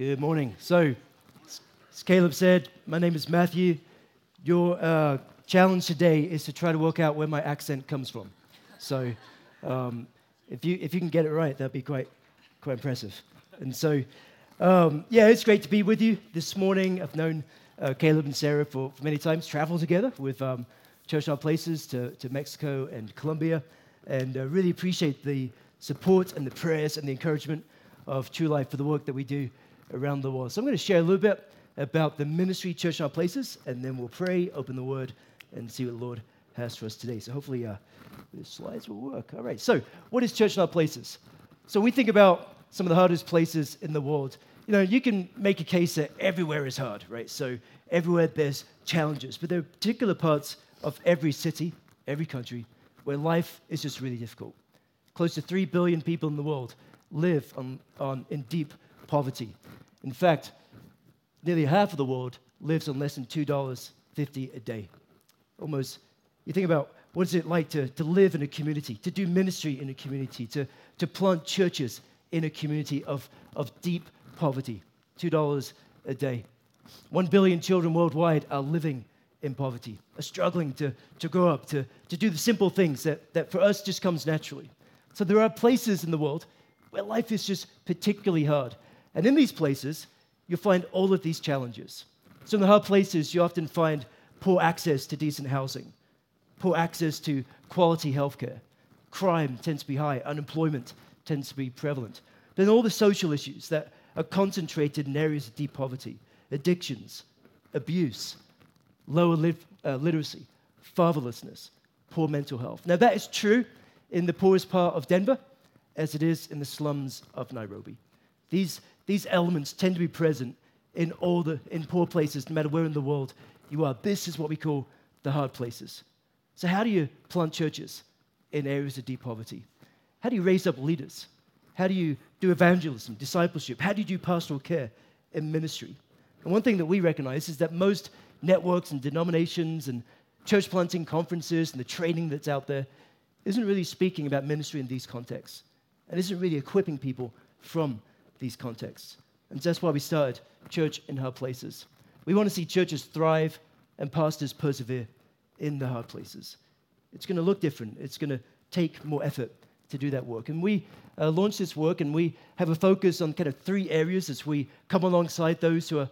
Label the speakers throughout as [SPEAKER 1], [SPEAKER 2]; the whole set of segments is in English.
[SPEAKER 1] Good morning. So, as Caleb said, my name is Matthew. Your uh, challenge today is to try to work out where my accent comes from. So, um, if, you, if you can get it right, that'd be quite, quite impressive. And so, um, yeah, it's great to be with you this morning. I've known uh, Caleb and Sarah for, for, many times, traveled together with um, Church Our Places to, to Mexico and Colombia, and uh, really appreciate the support and the prayers and the encouragement of True Life for the work that we do around the world. So I'm going to share a little bit about the ministry Church in Hard Places, and then we'll pray, open the Word, and see what the Lord has for us today. So hopefully uh, the slides will work. All right. So what is Church in Hard Places? So we think about some of the hardest places in the world. You know, you can make a case that everywhere is hard, right? So everywhere there's challenges, but there are particular parts of every city, every country, where life is just really difficult. Close to 3 billion people in the world live on, on, in deep poverty. In fact, nearly half of the world lives on less than $2.50 a day. Almost, you think about what is it like to, to live in a community, to do ministry in a community, to, to plant churches in a community of, of deep poverty. $2 a day. One billion children worldwide are living in poverty, are struggling to, to grow up, to, to do the simple things that, that for us just comes naturally. So there are places in the world where life is just particularly hard. And in these places, you'll find all of these challenges. So, in the hard places, you often find poor access to decent housing, poor access to quality healthcare. Crime tends to be high, unemployment tends to be prevalent. Then, all the social issues that are concentrated in areas of deep poverty addictions, abuse, lower uh, literacy, fatherlessness, poor mental health. Now, that is true in the poorest part of Denver as it is in the slums of Nairobi. These, these elements tend to be present in all the in poor places, no matter where in the world you are. This is what we call the hard places. So, how do you plant churches in areas of deep poverty? How do you raise up leaders? How do you do evangelism, discipleship? How do you do pastoral care and ministry? And one thing that we recognize is that most networks and denominations and church planting conferences and the training that's out there isn't really speaking about ministry in these contexts and isn't really equipping people from these contexts. And that's why we started Church in Hard Places. We want to see churches thrive and pastors persevere in the hard places. It's going to look different, it's going to take more effort to do that work. And we uh, launched this work and we have a focus on kind of three areas as we come alongside those who are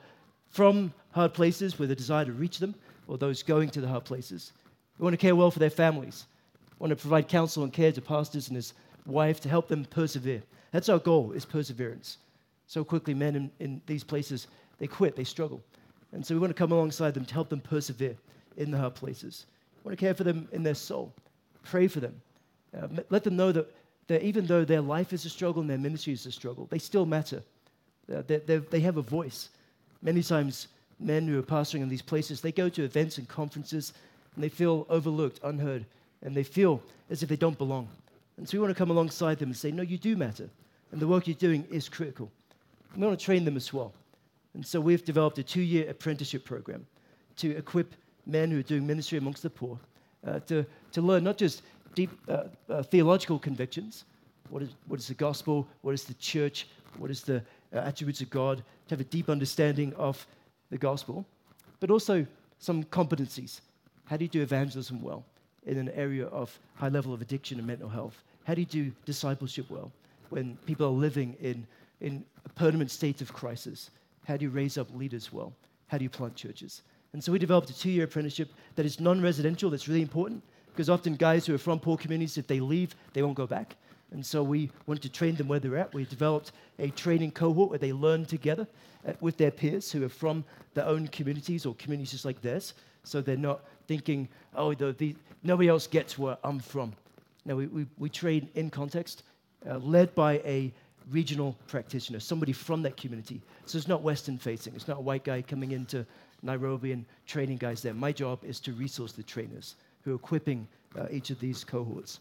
[SPEAKER 1] from hard places with a desire to reach them or those going to the hard places. We want to care well for their families. We want to provide counsel and care to pastors and his wife to help them persevere. That's our goal, is perseverance. So quickly, men in, in these places, they quit, they struggle. And so we want to come alongside them to help them persevere in the hard places. We want to care for them in their soul, pray for them, uh, let them know that, that even though their life is a struggle and their ministry is a struggle, they still matter. Uh, they, they have a voice. Many times, men who are pastoring in these places, they go to events and conferences and they feel overlooked, unheard, and they feel as if they don't belong. And so we want to come alongside them and say, no, you do matter. And the work you're doing is critical. we want to train them as well. And so we've developed a two year apprenticeship program to equip men who are doing ministry amongst the poor uh, to, to learn not just deep uh, uh, theological convictions what is, what is the gospel, what is the church, what is the uh, attributes of God, to have a deep understanding of the gospel, but also some competencies. How do you do evangelism well in an area of high level of addiction and mental health? How do you do discipleship well when people are living in, in a permanent state of crisis? How do you raise up leaders well? How do you plant churches? And so we developed a two year apprenticeship that is non residential, that's really important, because often guys who are from poor communities, if they leave, they won't go back. And so we wanted to train them where they're at. We developed a training cohort where they learn together uh, with their peers who are from their own communities or communities just like theirs. So they're not thinking, oh, the, the, nobody else gets where I'm from. Now, we, we, we train in context, uh, led by a regional practitioner, somebody from that community. So it's not Western facing. It's not a white guy coming into Nairobi and training guys there. My job is to resource the trainers who are equipping uh, each of these cohorts.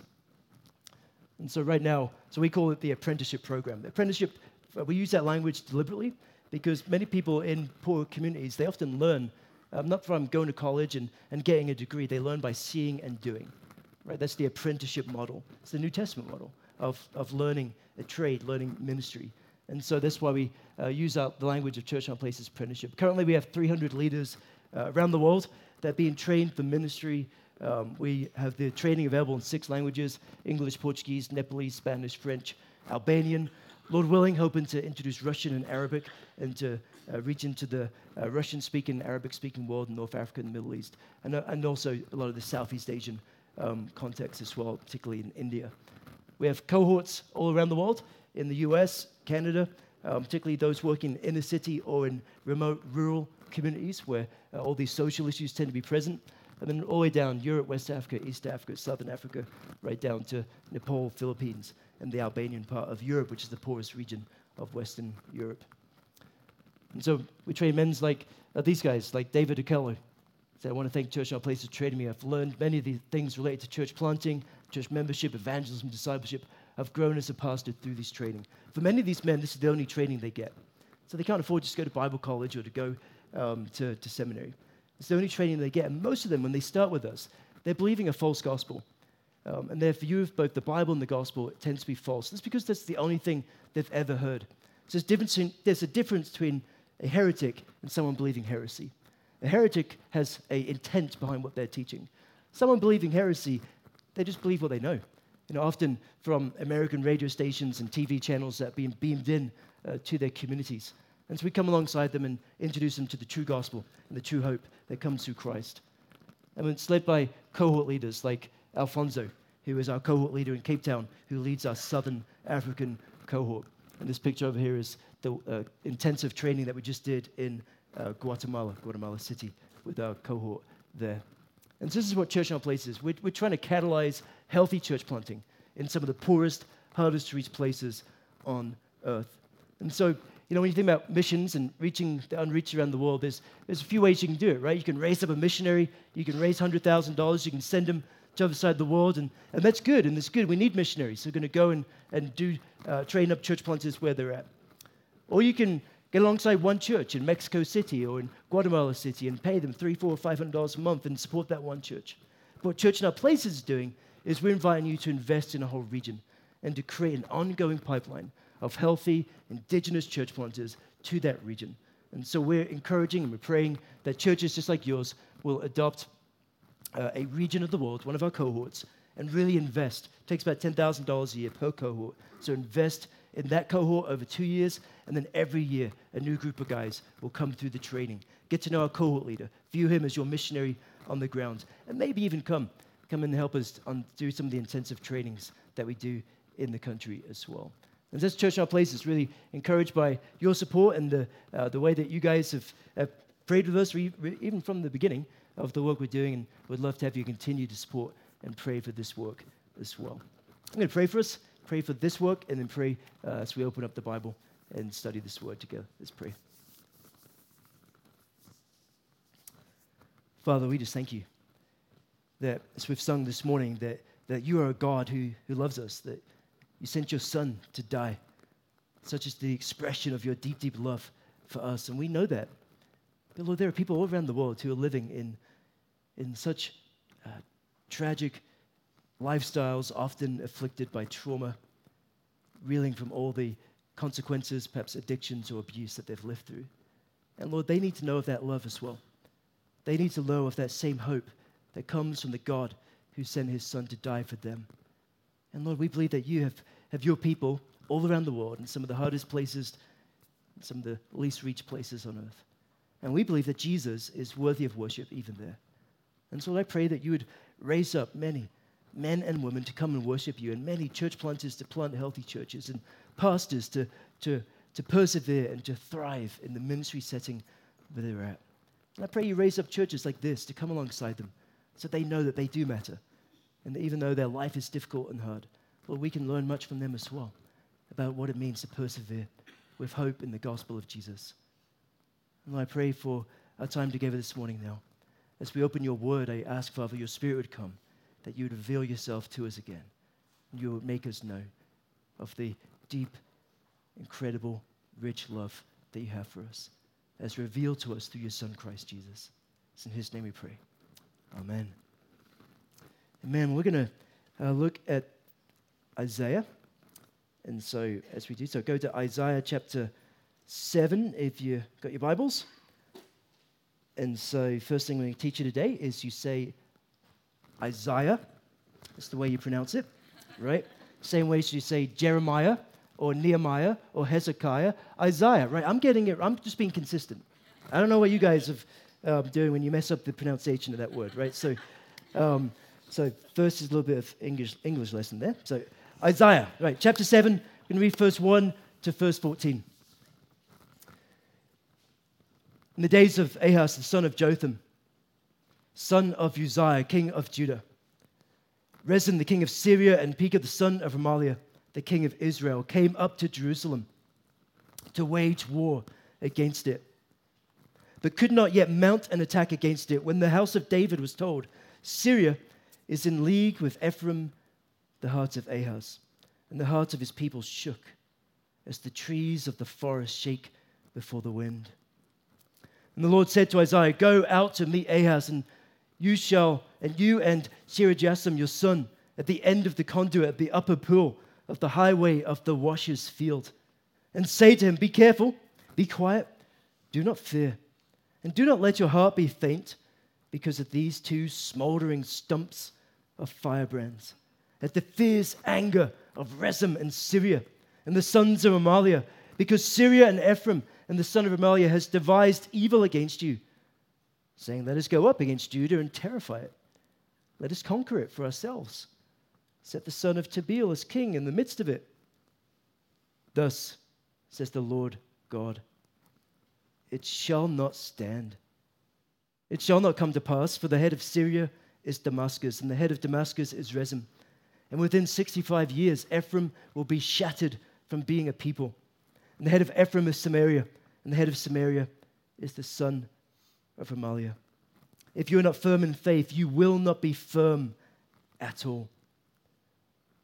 [SPEAKER 1] And so right now, so we call it the apprenticeship program. The apprenticeship, uh, we use that language deliberately because many people in poor communities, they often learn um, not from going to college and, and getting a degree, they learn by seeing and doing. Right? That's the apprenticeship model. It's the New Testament model of, of learning a trade, learning ministry. And so that's why we uh, use our, the language of Church on Places apprenticeship. Currently, we have 300 leaders uh, around the world that are being trained for ministry. Um, we have the training available in six languages English, Portuguese, Nepalese, Spanish, French, Albanian. Lord willing, hoping to introduce Russian and Arabic and to uh, reach into the uh, Russian speaking, Arabic speaking world in North Africa and the Middle East, and, uh, and also a lot of the Southeast Asian um, context as well, particularly in India. We have cohorts all around the world in the US, Canada, um, particularly those working in the city or in remote rural communities where uh, all these social issues tend to be present. And then all the way down Europe, West Africa, East Africa, Southern Africa, right down to Nepal, Philippines, and the Albanian part of Europe, which is the poorest region of Western Europe. And so we train men like uh, these guys, like David Okello. So I want to thank Church on Place for training me. I've learned many of the things related to church planting, church membership, evangelism, discipleship. I've grown as a pastor through this training. For many of these men, this is the only training they get. So they can't afford to just go to Bible college or to go um, to, to seminary. It's the only training they get. And most of them, when they start with us, they're believing a false gospel. Um, and their view of both the Bible and the gospel tends to be false. That's because that's the only thing they've ever heard. So there's a difference between a heretic and someone believing heresy. A heretic has an intent behind what they're teaching. Someone believing heresy, they just believe what they know. You know, often from American radio stations and TV channels that are being beamed in uh, to their communities. And so we come alongside them and introduce them to the true gospel and the true hope that comes through Christ. And it's led by cohort leaders like Alfonso, who is our cohort leader in Cape Town, who leads our Southern African cohort. And this picture over here is the uh, intensive training that we just did in uh, Guatemala, Guatemala City, with our cohort there. And so this is what Church on Place is. We're, we're trying to catalyze healthy church planting in some of the poorest, hardest to reach places on earth. And so, you know, when you think about missions and reaching the unreached around the world, there's, there's a few ways you can do it, right? You can raise up a missionary, you can raise $100,000, you can send them to the other side of the world, and, and that's good, and it's good. We need missionaries. So we're going to go and, and do, uh, train up church planters where they're at. Or you can get alongside one church in Mexico City or in Guatemala City and pay them three, four, five hundred dollars a month and support that one church. What Church in Hard Places is doing is we're inviting you to invest in a whole region and to create an ongoing pipeline of healthy indigenous church planters to that region. And so we're encouraging and we're praying that churches just like yours will adopt uh, a region of the world, one of our cohorts, and really invest. It takes about $10,000 a year per cohort. So invest in that cohort over two years, and then every year a new group of guys will come through the training. Get to know our cohort leader, view him as your missionary on the ground, and maybe even come, come and help us on, do some of the intensive trainings that we do in the country as well. And this Church in Our Place is really encouraged by your support and the, uh, the way that you guys have, have prayed with us, re- re- even from the beginning of the work we're doing, and we'd love to have you continue to support and pray for this work as well. I'm going to pray for us pray for this work, and then pray uh, as we open up the Bible and study this word together. Let's pray. Father, we just thank you that, as we've sung this morning, that, that you are a God who, who loves us, that you sent your Son to die. Such is the expression of your deep, deep love for us. And we know that. But Lord, there are people all around the world who are living in, in such uh, tragic lifestyles often afflicted by trauma, reeling from all the consequences, perhaps addictions or abuse that they've lived through. And Lord, they need to know of that love as well. They need to know of that same hope that comes from the God who sent his Son to die for them. And Lord, we believe that you have, have your people all around the world in some of the hardest places, some of the least reached places on earth. And we believe that Jesus is worthy of worship even there. And so I pray that you would raise up many men and women to come and worship you, and many church planters to plant healthy churches, and pastors to, to, to persevere and to thrive in the ministry setting where they're at. And I pray you raise up churches like this to come alongside them so they know that they do matter. And that even though their life is difficult and hard, well, we can learn much from them as well about what it means to persevere with hope in the gospel of Jesus. And I pray for our time together this morning now. As we open your word, I ask, Father, your spirit would come that you would reveal yourself to us again. You would make us know of the deep, incredible, rich love that you have for us, as revealed to us through your Son, Christ Jesus. It's in his name we pray. Amen. Amen. We're going to uh, look at Isaiah. And so, as we do so, go to Isaiah chapter 7 if you've got your Bibles. And so, first thing I'm going to teach you today is you say Isaiah. That's the way you pronounce it, right? Same way you say Jeremiah or Nehemiah or Hezekiah, Isaiah, right? I'm getting it, I'm just being consistent. I don't know what you guys have um, doing when you mess up the pronunciation of that word, right? So, um, so first is a little bit of English, English lesson there. So Isaiah, right, chapter 7, we're going to read verse 1 to verse 14. In the days of Ahaz, the son of Jotham, son of Uzziah, king of Judah, Rezin, the king of Syria, and Pekah, the son of Remaliah, the king of Israel, came up to Jerusalem to wage war against it, but could not yet mount an attack against it when the house of David was told, Syria is in league with Ephraim, the heart of Ahaz, and the heart of his people shook as the trees of the forest shake before the wind. And the Lord said to Isaiah, Go out to meet Ahaz, and you shall, and you and Shear-Jashub, your son, at the end of the conduit, at the upper pool of the highway of the washer's field, and say to him, Be careful, be quiet, do not fear, and do not let your heart be faint because of these two smoldering stumps of firebrands, at the fierce anger of Rezin and Syria, and the sons of Remaliah, because Syria and Ephraim and the son of Remaliah has devised evil against you saying, Let us go up against Judah and terrify it. Let us conquer it for ourselves. Set the son of Tabeel as king in the midst of it. Thus says the Lord God it shall not stand. It shall not come to pass, for the head of Syria is Damascus, and the head of Damascus is Rezin. And within 65 years, Ephraim will be shattered from being a people. And the head of Ephraim is Samaria, and the head of Samaria is the son of Remaliah. If you are not firm in faith, you will not be firm at all.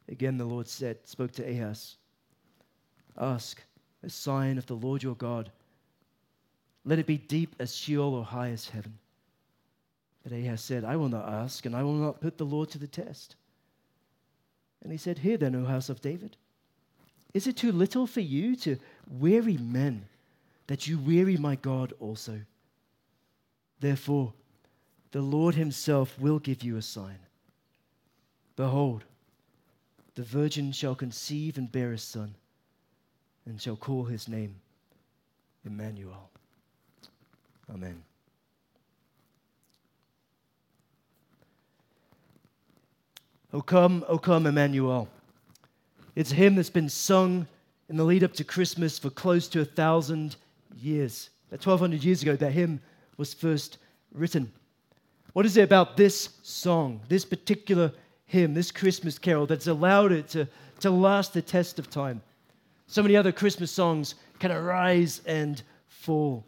[SPEAKER 1] Again, the Lord said, spoke to Ahaz, Ask a sign of the Lord your God. Let it be deep as Sheol or high as heaven. But Ahaz said, I will not ask, and I will not put the Lord to the test. And he said, Hear then, O house of David. Is it too little for you to weary men that you weary my God also? Therefore, the Lord himself will give you a sign. Behold, the virgin shall conceive and bear a son, and shall call his name Emmanuel. Amen. O come, O come, Emmanuel. It's a hymn that's been sung in the lead up to Christmas for close to a thousand years. About 1200 years ago, that hymn was first written. What is it about this song, this particular hymn, this Christmas carol that's allowed it to, to last the test of time? So many other Christmas songs can arise and fall.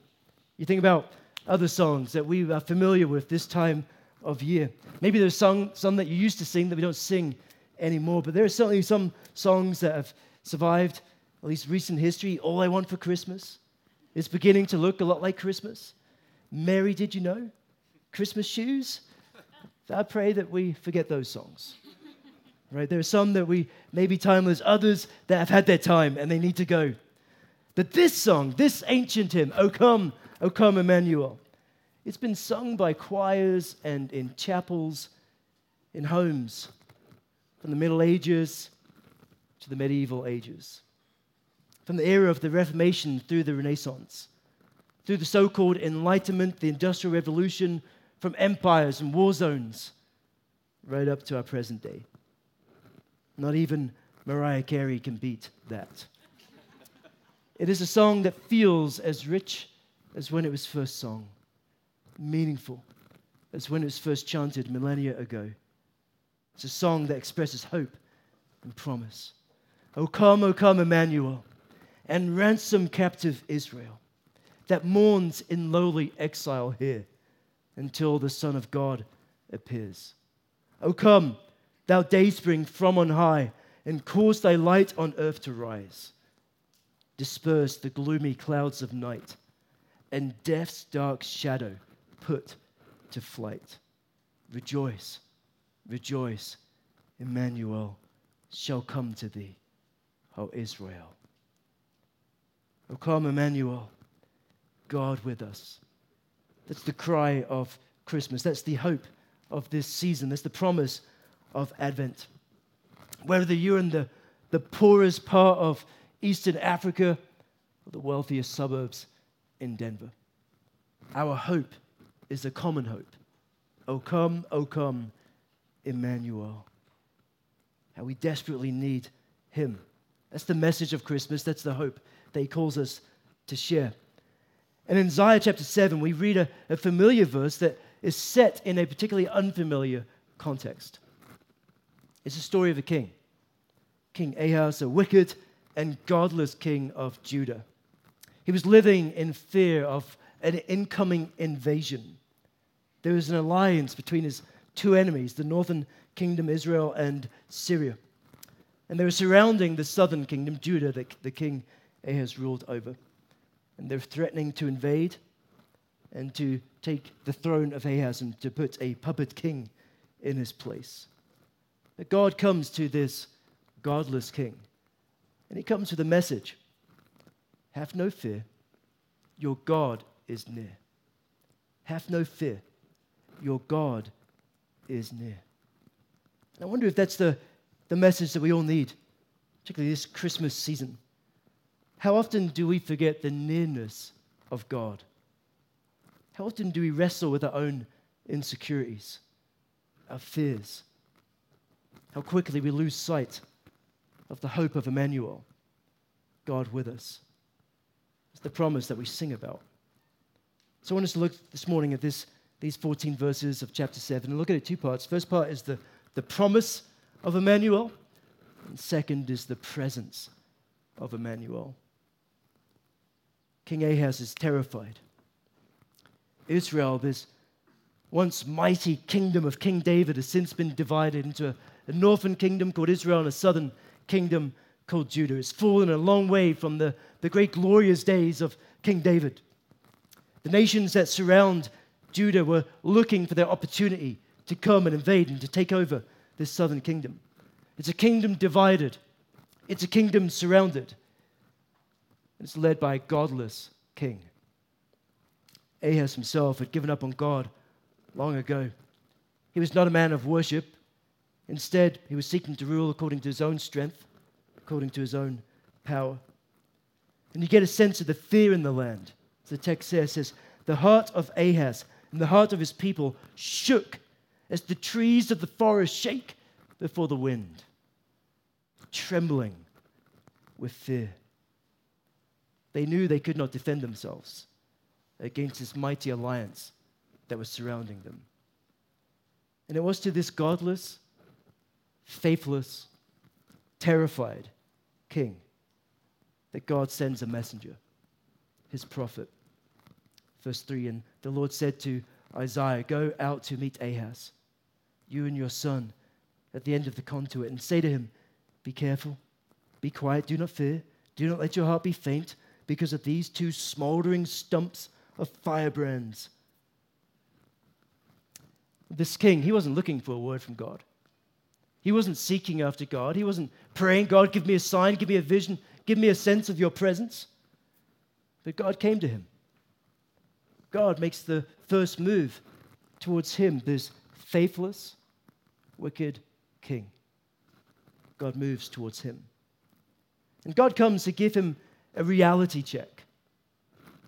[SPEAKER 1] You think about other songs that we are familiar with this time of year. Maybe there's some, some that you used to sing that we don't sing anymore, but there are certainly some songs that have survived at least recent history. All I Want for Christmas is beginning to look a lot like Christmas. Mary, did you know? Christmas shoes. I pray that we forget those songs. Right? There are some that we may be timeless, others that have had their time and they need to go. But this song, this ancient hymn, O come, O come, Emmanuel, it's been sung by choirs and in chapels, in homes, from the Middle Ages to the medieval ages, from the era of the Reformation through the Renaissance through the so called Enlightenment, the Industrial Revolution, from empires and war zones, right up to our present day. Not even Mariah Carey can beat that. It is a song that feels as rich as when it was first sung, meaningful as when it was first chanted millennia ago. It's a song that expresses hope and promise. O come, O come, Emmanuel, and ransom captive Israel that mourns in lowly exile here until the Son of God appears. O come, thou dayspring from on high, and cause thy light on earth to rise. Disperse the gloomy clouds of night, and death's dark shadow put to flight. Rejoice, rejoice, Emmanuel shall come to thee. O Israel. O come, Emmanuel, God with us. That's the cry of Christmas. That's the hope of this season. That's the promise of Advent. Whether you're in the, the poorest part of Eastern Africa or the wealthiest suburbs in Denver, our hope is a common hope. O come, O come, Emmanuel. How we desperately need him. That's the message of Christmas. That's the hope that he calls us to share. And in Isaiah chapter 7, we read a, a familiar verse that is set in a particularly unfamiliar context. It's the story of a king, King Ahaz, a wicked and godless king of Judah. He was living in fear of an incoming invasion. There was an alliance between his two enemies, the northern kingdom Israel and Syria. And they were surrounding the southern kingdom, Judah, that the king Ahaz ruled over. And they're threatening to invade and to take the throne of Ahaz and to put a puppet king in his place. But God comes to this godless king, and he comes with a message Have no fear, your God is near. Have no fear, your God is near. And I wonder if that's the, the message that we all need, particularly this Christmas season. How often do we forget the nearness of God? How often do we wrestle with our own insecurities, our fears? How quickly we lose sight of the hope of Emmanuel, God with us. It's the promise that we sing about. So I want us to look this morning at this, these 14 verses of chapter 7 and look at it two parts. First part is the, the promise of Emmanuel, and second is the presence of Emmanuel. King Ahaz is terrified. Israel, this once mighty kingdom of King David, has since been divided into a, a northern kingdom called Israel and a southern kingdom called Judah. It's fallen a long way from the, the great glorious days of King David. The nations that surround Judah were looking for their opportunity to come and invade and to take over this southern kingdom. It's a kingdom divided, it's a kingdom surrounded. It's led by a godless king. Ahaz himself had given up on God long ago. He was not a man of worship. Instead, he was seeking to rule according to his own strength, according to his own power. And you get a sense of the fear in the land. As the text says, says, the heart of Ahaz and the heart of his people shook as the trees of the forest shake before the wind, trembling with fear. They knew they could not defend themselves against this mighty alliance that was surrounding them. And it was to this godless, faithless, terrified king that God sends a messenger, his prophet. Verse 3 And the Lord said to Isaiah, Go out to meet Ahaz, you and your son, at the end of the conduit, and say to him, Be careful, be quiet, do not fear, do not let your heart be faint because of these two smoldering stumps of firebrands. This king, he wasn't looking for a word from God. He wasn't seeking after God. He wasn't praying, God, give me a sign, give me a vision, give me a sense of your presence. But God came to him. God makes the first move towards him, this faithless, wicked king. God moves towards him. And God comes to give him a reality check.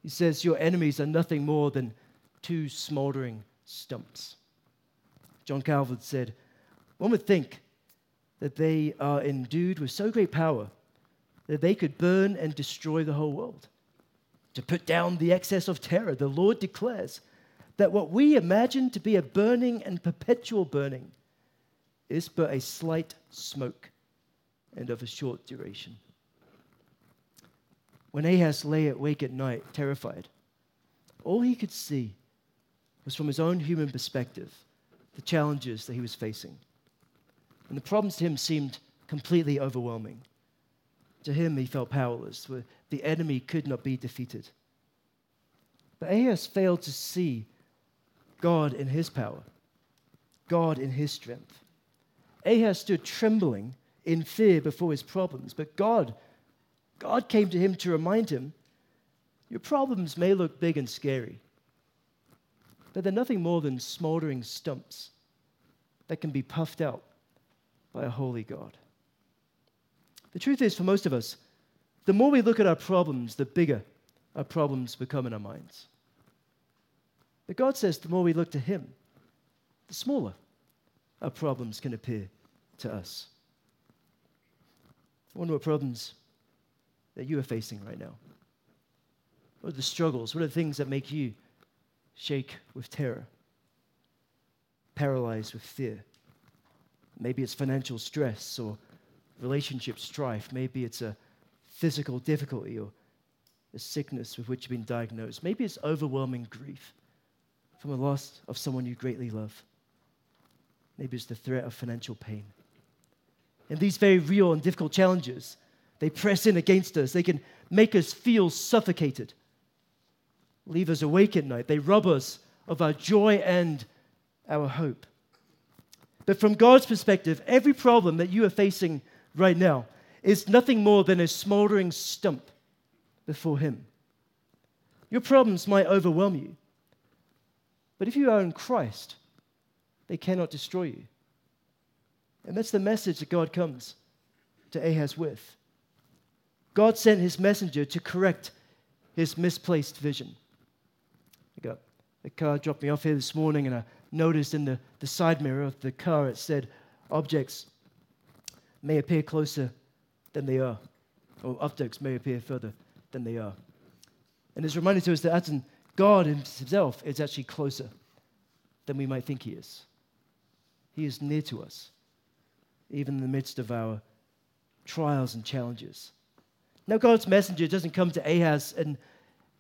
[SPEAKER 1] He says, Your enemies are nothing more than two smoldering stumps. John Calvin said, One would think that they are endued with so great power that they could burn and destroy the whole world. To put down the excess of terror, the Lord declares that what we imagine to be a burning and perpetual burning is but a slight smoke and of a short duration. When Ahaz lay awake at night, terrified, all he could see was from his own human perspective the challenges that he was facing. And the problems to him seemed completely overwhelming. To him, he felt powerless. The enemy could not be defeated. But Ahaz failed to see God in his power, God in his strength. Ahaz stood trembling in fear before his problems, but God God came to him to remind him your problems may look big and scary, but they're nothing more than smoldering stumps that can be puffed out by a holy God. The truth is, for most of us, the more we look at our problems, the bigger our problems become in our minds. But God says the more we look to Him, the smaller our problems can appear to us. I wonder what problems that you are facing right now. What are the struggles? What are the things that make you shake with terror, paralyzed with fear? Maybe it's financial stress or relationship strife. Maybe it's a physical difficulty or a sickness with which you've been diagnosed. Maybe it's overwhelming grief from the loss of someone you greatly love. Maybe it's the threat of financial pain. And these very real and difficult challenges, they press in against us. They can make us feel suffocated, leave us awake at night. They rob us of our joy and our hope. But from God's perspective, every problem that you are facing right now is nothing more than a smoldering stump before Him. Your problems might overwhelm you, but if you are in Christ, they cannot destroy you. And that's the message that God comes to Ahaz with. God sent his messenger to correct his misplaced vision. I got the car dropped me off here this morning, and I noticed in the, the side mirror of the car it said, Objects may appear closer than they are, or objects may appear further than they are. And it's reminded to us that actually God Himself is actually closer than we might think He is. He is near to us, even in the midst of our trials and challenges. Now, God's messenger doesn't come to Ahaz and,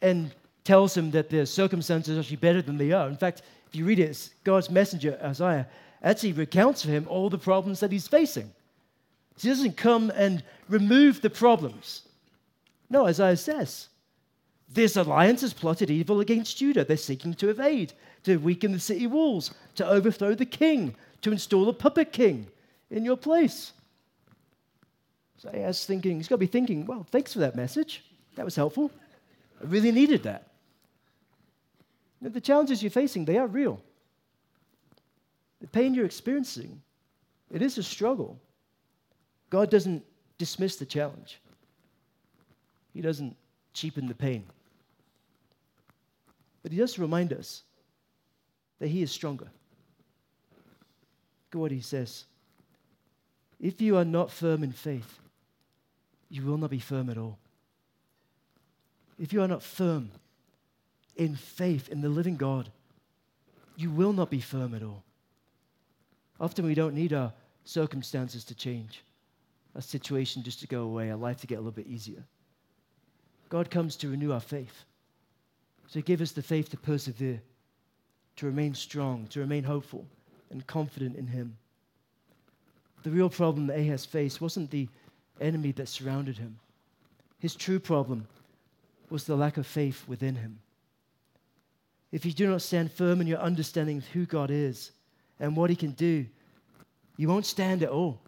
[SPEAKER 1] and tells him that the circumstances are actually better than they are. In fact, if you read it, God's messenger, Isaiah, actually recounts for him all the problems that he's facing. He doesn't come and remove the problems. No, Isaiah says, this alliance has plotted evil against Judah. They're seeking to evade, to weaken the city walls, to overthrow the king, to install a puppet king in your place. So Ahaz thinking, he's got to be thinking, well, thanks for that message. That was helpful. I really needed that. The challenges you're facing, they are real. The pain you're experiencing, it is a struggle. God doesn't dismiss the challenge, He doesn't cheapen the pain. But He does remind us that He is stronger. Look at what He says. If you are not firm in faith, you will not be firm at all. If you are not firm in faith in the living God, you will not be firm at all. Often we don't need our circumstances to change a situation just to go away, our life to get a little bit easier. God comes to renew our faith. to give us the faith to persevere, to remain strong, to remain hopeful and confident in Him. The real problem that Ahaz faced wasn't the enemy that surrounded him. His true problem was the lack of faith within him. If you do not stand firm in your understanding of who God is and what He can do, you won't stand at all.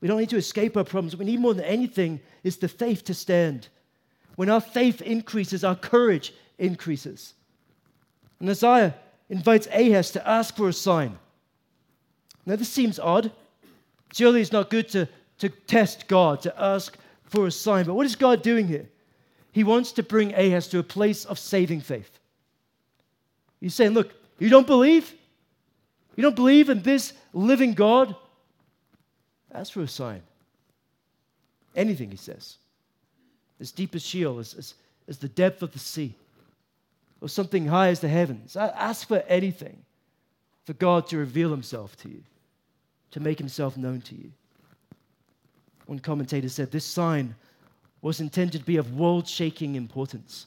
[SPEAKER 1] We don't need to escape our problems. What we need more than anything is the faith to stand. When our faith increases, our courage increases. And Isaiah invites Ahaz to ask for a sign. Now, this seems odd. Surely it's not good to, to test God, to ask for a sign. But what is God doing here? He wants to bring Ahaz to a place of saving faith. He's saying, Look, you don't believe? You don't believe in this living God? Ask for a sign. Anything, he says. As deep as Sheol, as, as, as the depth of the sea, or something high as the heavens. Ask for anything for God to reveal himself to you, to make himself known to you. One commentator said this sign was intended to be of world shaking importance,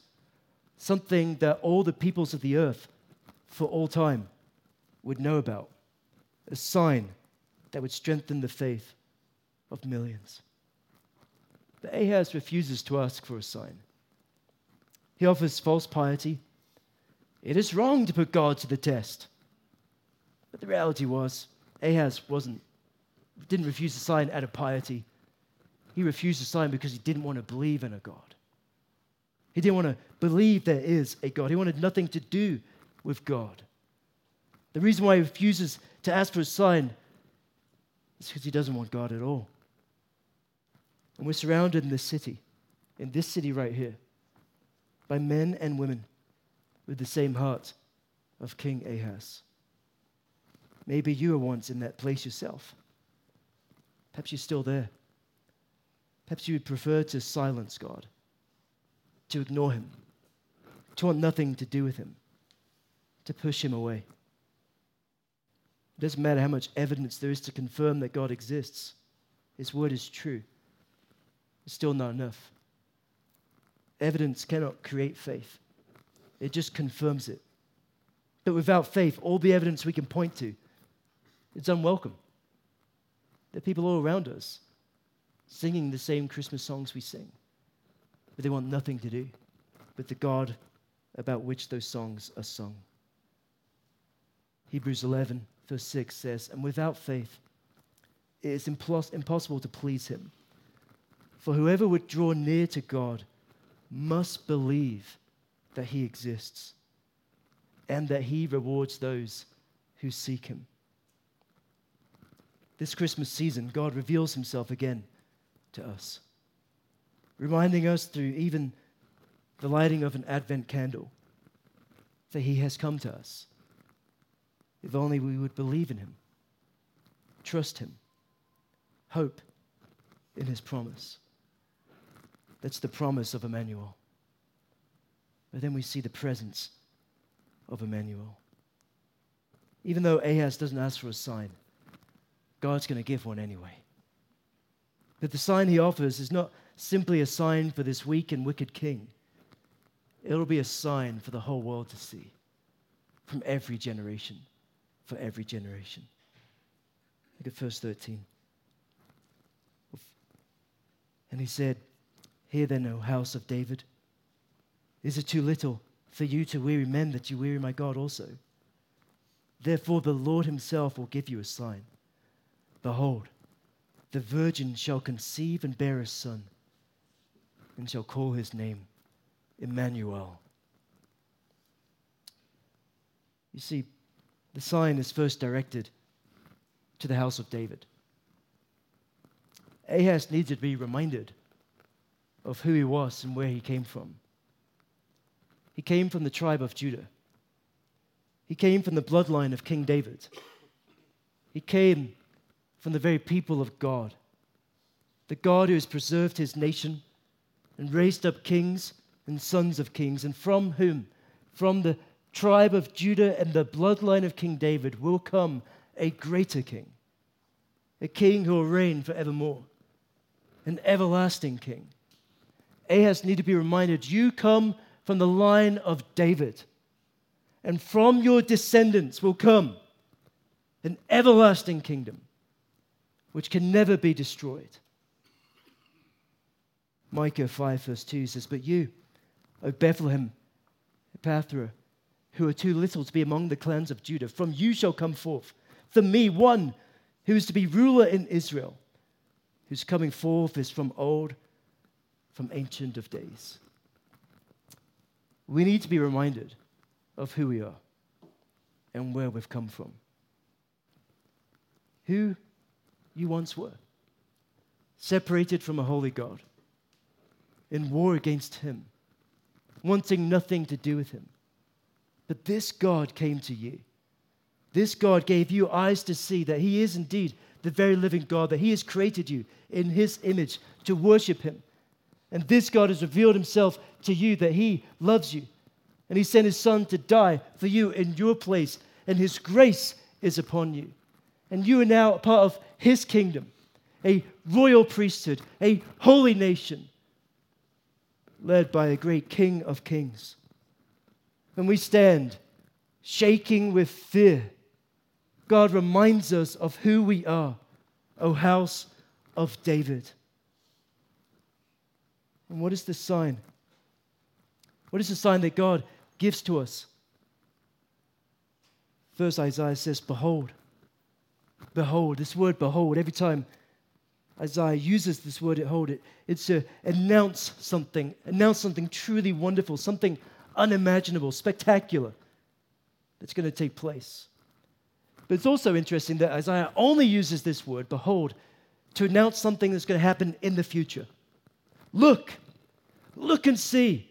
[SPEAKER 1] something that all the peoples of the earth for all time would know about, a sign that would strengthen the faith of millions. But Ahaz refuses to ask for a sign. He offers false piety. It is wrong to put God to the test. But the reality was, Ahaz wasn't, didn't refuse a sign out of piety. He refused to sign because he didn't want to believe in a God. He didn't want to believe there is a God. He wanted nothing to do with God. The reason why he refuses to ask for a sign is because he doesn't want God at all. And we're surrounded in this city, in this city right here, by men and women with the same heart of King Ahaz. Maybe you were once in that place yourself. Perhaps you're still there. Perhaps you would prefer to silence God, to ignore Him, to want nothing to do with Him, to push Him away. It doesn't matter how much evidence there is to confirm that God exists, His word is true. It's still not enough. Evidence cannot create faith, it just confirms it. But without faith, all the evidence we can point to, it's unwelcome. There are people all around us singing the same Christmas songs we sing, but they want nothing to do with the God about which those songs are sung. Hebrews 11, verse 6 says, And without faith, it is impos- impossible to please him. For whoever would draw near to God must believe that he exists and that he rewards those who seek him. This Christmas season, God reveals himself again to us, reminding us through even the lighting of an Advent candle that he has come to us. If only we would believe in him, trust him, hope in his promise. That's the promise of Emmanuel. But then we see the presence of Emmanuel. Even though Ahaz doesn't ask for a sign, God's going to give one anyway. That the sign he offers is not simply a sign for this weak and wicked king, it'll be a sign for the whole world to see from every generation, for every generation. Look at verse 13. And he said, Hear then, O house of David, is it too little for you to weary men that you weary my God also? Therefore, the Lord himself will give you a sign. Behold, the virgin shall conceive and bear a son, and shall call his name Emmanuel. You see, the sign is first directed to the house of David. Ahaz needed to be reminded of who he was and where he came from. He came from the tribe of Judah. He came from the bloodline of King David. He came from the very people of God. The God who has preserved his nation and raised up kings and sons of kings, and from whom, from the tribe of Judah and the bloodline of King David, will come a greater king, a king who will reign forevermore, an everlasting king. Ahaz need to be reminded you come from the line of David, and from your descendants will come an everlasting kingdom which can never be destroyed. Micah 5, verse 2 says, But you, O Bethlehem, Ephrathah, who are too little to be among the clans of Judah, from you shall come forth, for me, one who is to be ruler in Israel, whose coming forth is from old, from ancient of days. We need to be reminded of who we are and where we've come from. Who you once were, separated from a holy God, in war against Him, wanting nothing to do with Him. But this God came to you. This God gave you eyes to see that He is indeed the very living God, that He has created you in His image to worship Him. And this God has revealed Himself to you that He loves you. And He sent His Son to die for you in your place, and His grace is upon you. And you are now a part of his kingdom, a royal priesthood, a holy nation, led by a great King of kings. When we stand shaking with fear, God reminds us of who we are, O house of David. And what is the sign? What is the sign that God gives to us? First, Isaiah says, Behold, behold. This word behold, every time Isaiah uses this word, hold it, it's to announce something, announce something truly wonderful, something unimaginable, spectacular that's going to take place. But it's also interesting that Isaiah only uses this word, behold, to announce something that's going to happen in the future. Look, look and see.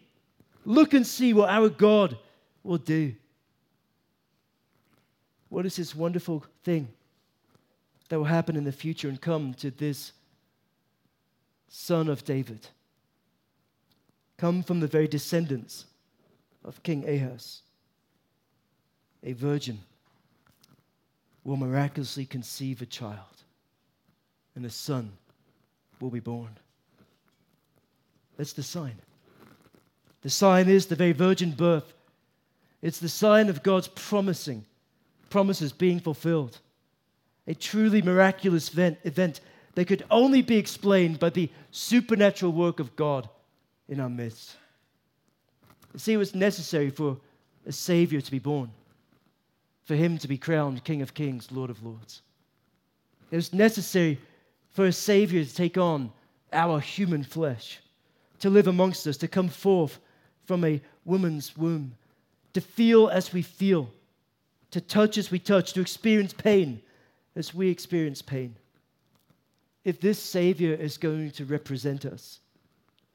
[SPEAKER 1] Look and see what our God will do. What is this wonderful thing that will happen in the future and come to this son of David? Come from the very descendants of King Ahaz. A virgin will miraculously conceive a child, and a son will be born. That's the sign. The sign is the very virgin birth. It's the sign of God's promising, promises being fulfilled. A truly miraculous event, that could only be explained by the supernatural work of God in our midst. You see, it was necessary for a Savior to be born, for him to be crowned King of Kings, Lord of Lords. It was necessary for a Savior to take on our human flesh, to live amongst us, to come forth from a woman's womb, to feel as we feel, to touch as we touch, to experience pain as we experience pain. If this Savior is going to represent us,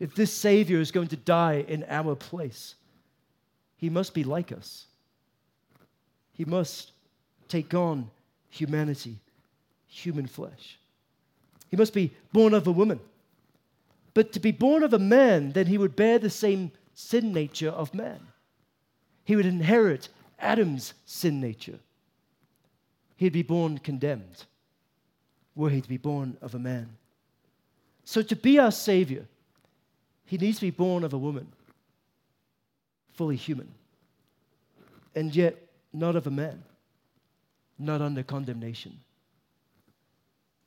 [SPEAKER 1] if this Savior is going to die in our place, he must be like us. He must take on humanity, human flesh. He must be born of a woman. But to be born of a man, then he would bear the same sin nature of man. He would inherit Adam's sin nature. He'd be born condemned were he to be born of a man. So, to be our Savior, he needs to be born of a woman, fully human, and yet not of a man, not under condemnation.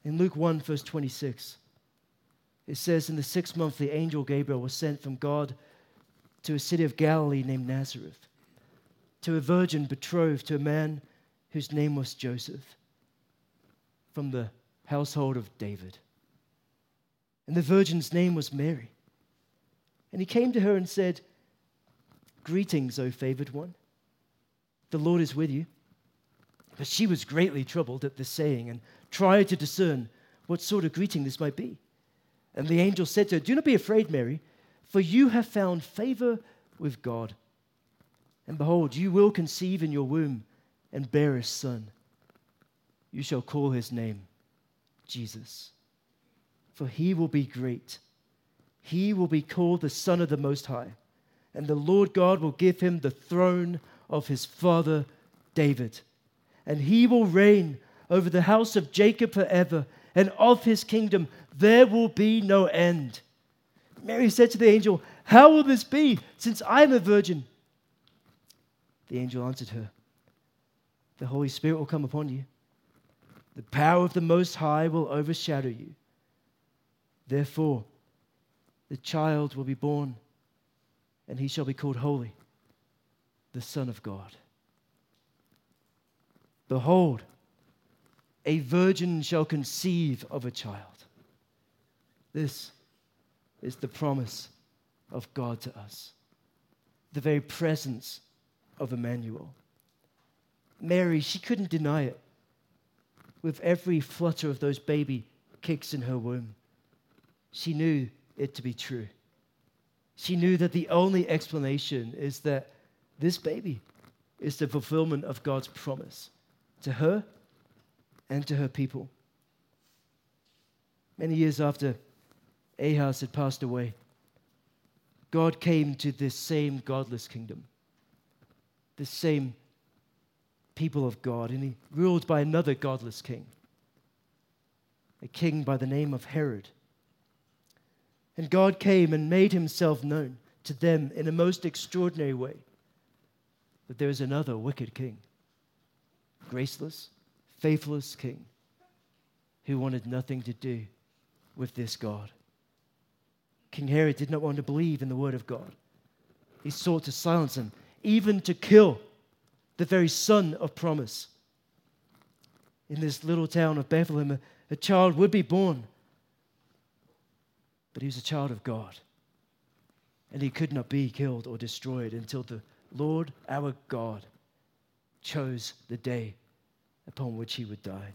[SPEAKER 1] In Luke 1, verse 26, it says, In the sixth month, the angel Gabriel was sent from God to a city of Galilee named Nazareth, to a virgin betrothed to a man whose name was Joseph, from the household of David. And the virgin's name was Mary. And he came to her and said, Greetings, O favored one. The Lord is with you. But she was greatly troubled at this saying and tried to discern what sort of greeting this might be. And the angel said to her, Do not be afraid, Mary for you have found favor with God. And behold, you will conceive in your womb and bear a son. You shall call his name Jesus. For he will be great. He will be called the Son of the Most High. And the Lord God will give him the throne of his father David. And he will reign over the house of Jacob forever, and of his kingdom there will be no end. Mary said to the angel, How will this be, since I am a virgin? The angel answered her, The Holy Spirit will come upon you. The power of the Most High will overshadow you. Therefore, the child will be born, and he shall be called Holy, the Son of God. Behold, a virgin shall conceive of a child. This is the promise of God to us, the very presence of Emmanuel. Mary, she couldn't deny it. With every flutter of those baby kicks in her womb, she knew it to be true. She knew that the only explanation is that this baby is the fulfillment of God's promise to her and to her people. Many years after Ahaz had passed away, God came to this same godless kingdom, this same people of God, and he ruled by another godless king, a king by the name of Herod. And God came and made himself known to them in a most extraordinary way. But there is another wicked king, graceless, faithless king, who wanted nothing to do with this God. King Herod did not want to believe in the word of God. He sought to silence him, even to kill the very son of promise. In this little town of Bethlehem, a, child would be born but he was a child of God. And he could not be killed or destroyed until the Lord our God chose the day upon which he would die.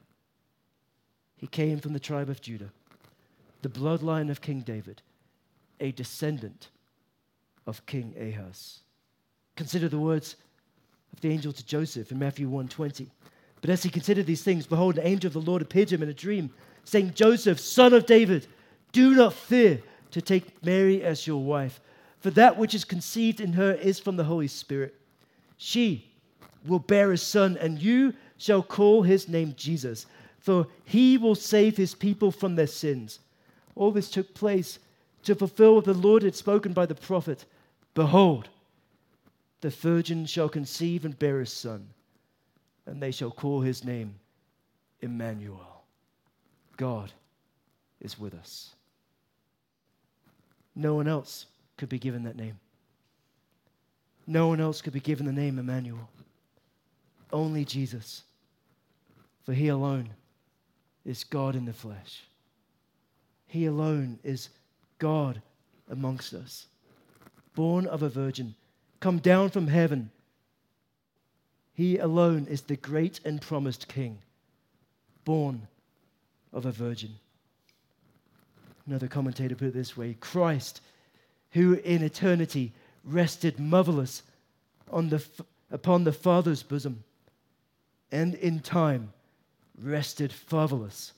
[SPEAKER 1] He came from the tribe of Judah, the bloodline of King David, a descendant of King Ahaz. Consider the words of the angel to Joseph in Matthew 1:20. But as he considered these things, behold, an angel of the Lord appeared to him in a dream, saying, Joseph, son of David, do not fear to take Mary as your wife, for that which is conceived in her is from the Holy Spirit. She will bear a son, and you shall call his name Jesus, for he will save his people from their sins. All this took place to fulfill what the Lord had spoken by the prophet Behold, the virgin shall conceive and bear a son, and they shall call his name Emmanuel. God is with us. No one else could be given that name. No one else could be given the name Emmanuel. Only Jesus. For he alone is God in the flesh. He alone is God amongst us, born of a virgin, come down from heaven. He alone is the great and promised King, born of a virgin. Another commentator put it this way Christ, who in eternity rested motherless on the, upon the Father's bosom, and in time rested fatherless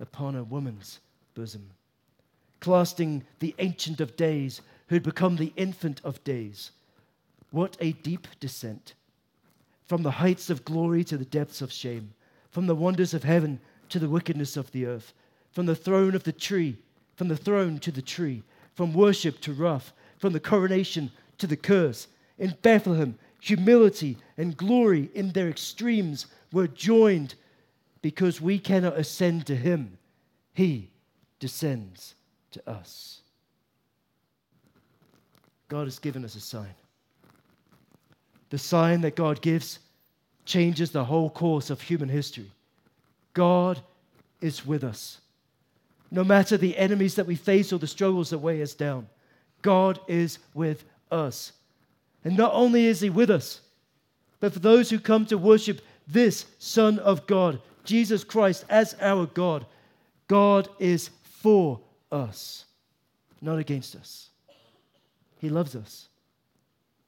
[SPEAKER 1] upon a woman's bosom, clasping the Ancient of Days who had become the Infant of Days. What a deep descent! From the heights of glory to the depths of shame, from the wonders of heaven to the wickedness of the earth, from the throne of the tree, from the throne to the tree, from worship to wrath, from the coronation to the curse. In Bethlehem, humility and glory in their extremes were joined because we cannot ascend to him. He descends to us. God has given us a sign. The sign that God gives changes the whole course of human history. God is with us. No matter the enemies that we face or the struggles that weigh us down, God is with us. And not only is He with us, but for those who come to worship this Son of God, Jesus Christ, as our God, God is for us, not against us. He loves us.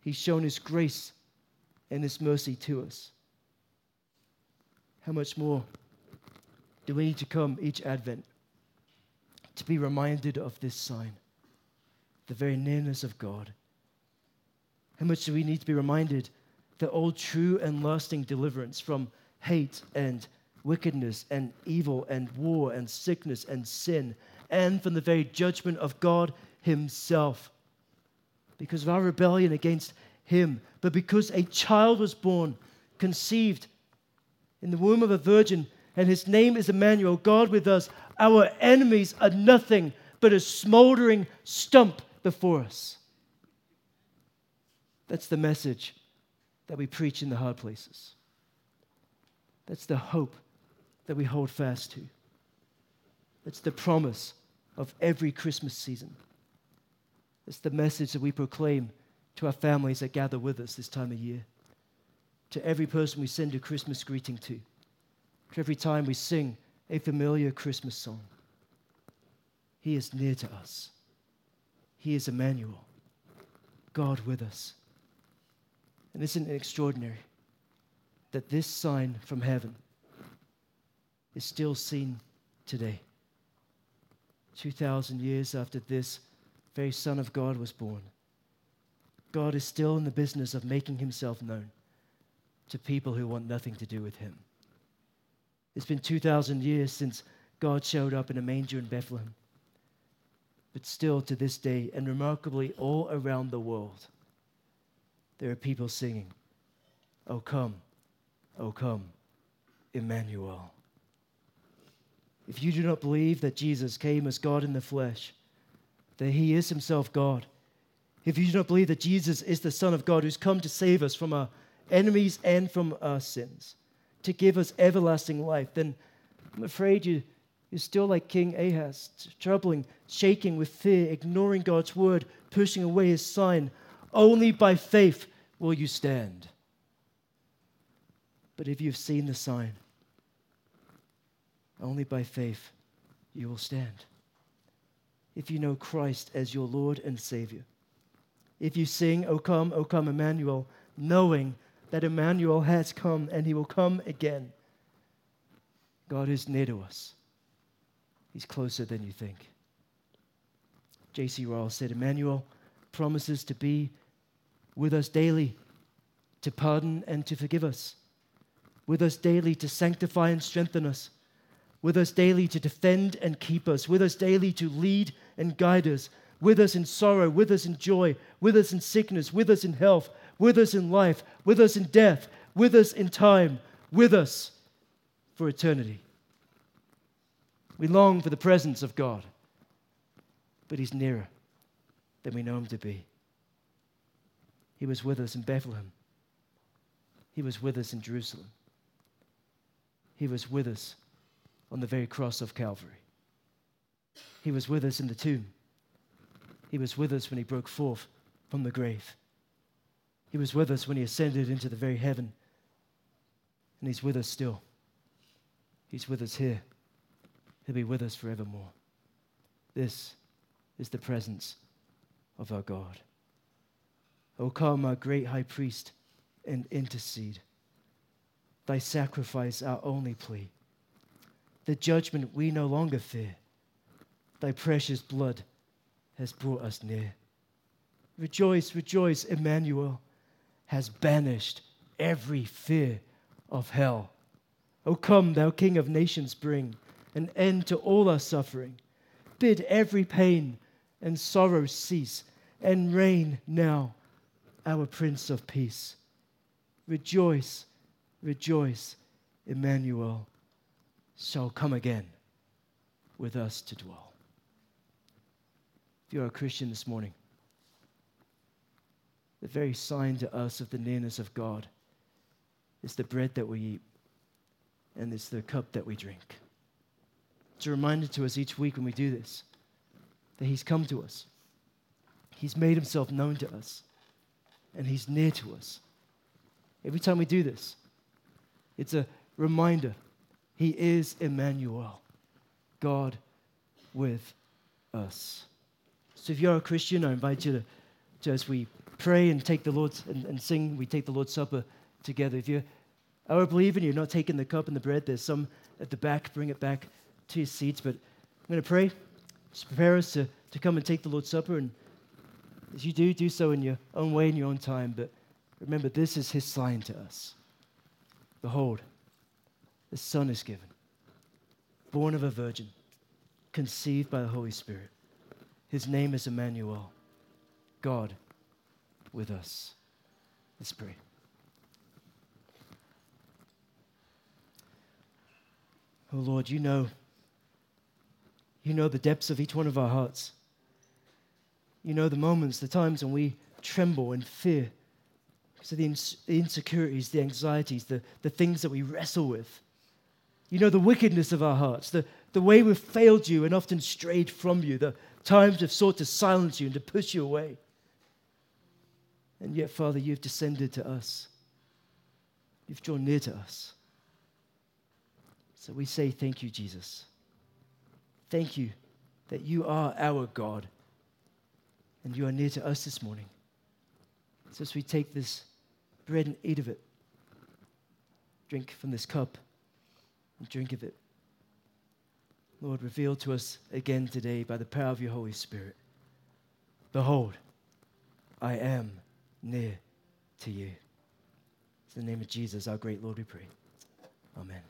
[SPEAKER 1] He's shown His grace and His mercy to us. How much more do we need to come each Advent to be reminded of this sign, the very nearness of God? How much do we need to be reminded that all true and lasting deliverance from hate and wickedness and evil and war and sickness and sin, and from the very judgment of God Himself. Because of our rebellion against Him, but because a child was born, conceived in the womb of a virgin, and His name is Emmanuel, God with us, our enemies are nothing but a smoldering stump before us. That's the message that we preach in the hard places. That's the hope that we hold fast to. That's the promise of every Christmas season. It's the message that we proclaim to our families that gather with us this time of year, to every person we send a Christmas greeting to, to every time we sing a familiar Christmas song. He is near to us. He is Emmanuel, God with us. And isn't it extraordinary that this sign from heaven is still seen today. 2,000 years after this very Son of God was born, God is still in the business of making himself known to people who want nothing to do with him. It's been 2,000 years since God showed up in a manger in Bethlehem. But still, to this day, and remarkably all around the world, there are people singing, Oh, come, oh, come, Emmanuel. If you do not believe that Jesus came as God in the flesh, that he is himself God, if you do not believe that Jesus is the Son of God who's come to save us from our enemies and from our sins, to give us everlasting life, then I'm afraid you, You're still like King Ahaz, troubling, shaking with fear, ignoring God's word, pushing away his sign. Only by faith will you stand. But if you've seen the sign, only by faith you will stand. If you know Christ as your Lord and Savior, if you sing, O come, O come, Emmanuel, knowing that Emmanuel has come and he will come again, God is near to us. He's closer than you think. J.C. Ryle said, Emmanuel promises to be with us daily, to pardon and to forgive us, with us daily to sanctify and strengthen us with us daily to defend and keep us, with us daily to lead and guide us, with us in sorrow, with us in joy, with us in sickness, with us in health, with us in life, with us in death, with us in time, with us for eternity. We long for the presence of God, but He's nearer than we know Him to be. He was with us in Bethlehem, He was with us in Jerusalem, He was with us on the very cross of Calvary. He was with us in the tomb. He was with us when he broke forth from the grave. He was with us when he ascended into the very heaven. And he's with us still. He's with us here. He'll be with us forevermore. This is the presence of our God. O come, our great high priest, and intercede. Thy sacrifice, our only plea the judgment we no longer fear. Thy precious blood has brought us near. Rejoice, rejoice, Emmanuel has banished every fear of hell. O come, thou King of nations, bring an end to all our suffering. Bid every pain and sorrow cease, and reign now, our Prince of Peace. Rejoice, rejoice, Emmanuel shall come again with us to dwell. You're a Christian this morning, the very sign to us of the nearness of God is the bread that we eat and it's the cup that we drink. It's a reminder to us each week when we do this that He's come to us, He's made Himself known to us, and He's near to us. Every time we do this, it's a reminder he is Emmanuel, God with us. So if you're a Christian, I invite you to, to as we pray and take the Lord's and, and sing, we take the Lord's Supper together. If you are a believer and you're not taking the cup and the bread, there's some at the back. Bring it back to your seats. But I'm going to pray. Just prepare us to, to come and take the Lord's Supper. And as you do, do so in your own way, in your own time. But remember, this is his sign to us. Behold, the Son is given, born of a virgin, conceived by the Holy Spirit. His name is Emmanuel, God with us. Let's pray. Oh Lord, you know, you know the depths of each one of our hearts. You know the moments, the times when we tremble and fear of the, ins- the insecurities, the anxieties, the, the things that we wrestle with. You know the wickedness of our hearts, the, the way we've failed you and often strayed from you, the times we've sought to silence you and to push you away. And yet, Father, you've descended to us. You've drawn near to us. So we say, Thank you, Jesus. Thank you that you are our God and you are near to us this morning. So as we take this bread and eat of it, drink from this cup and drink of it. Lord, reveal to us again today by the power of your Holy Spirit. Behold, I am near to you. In the name of Jesus, our great Lord, we pray. Amen.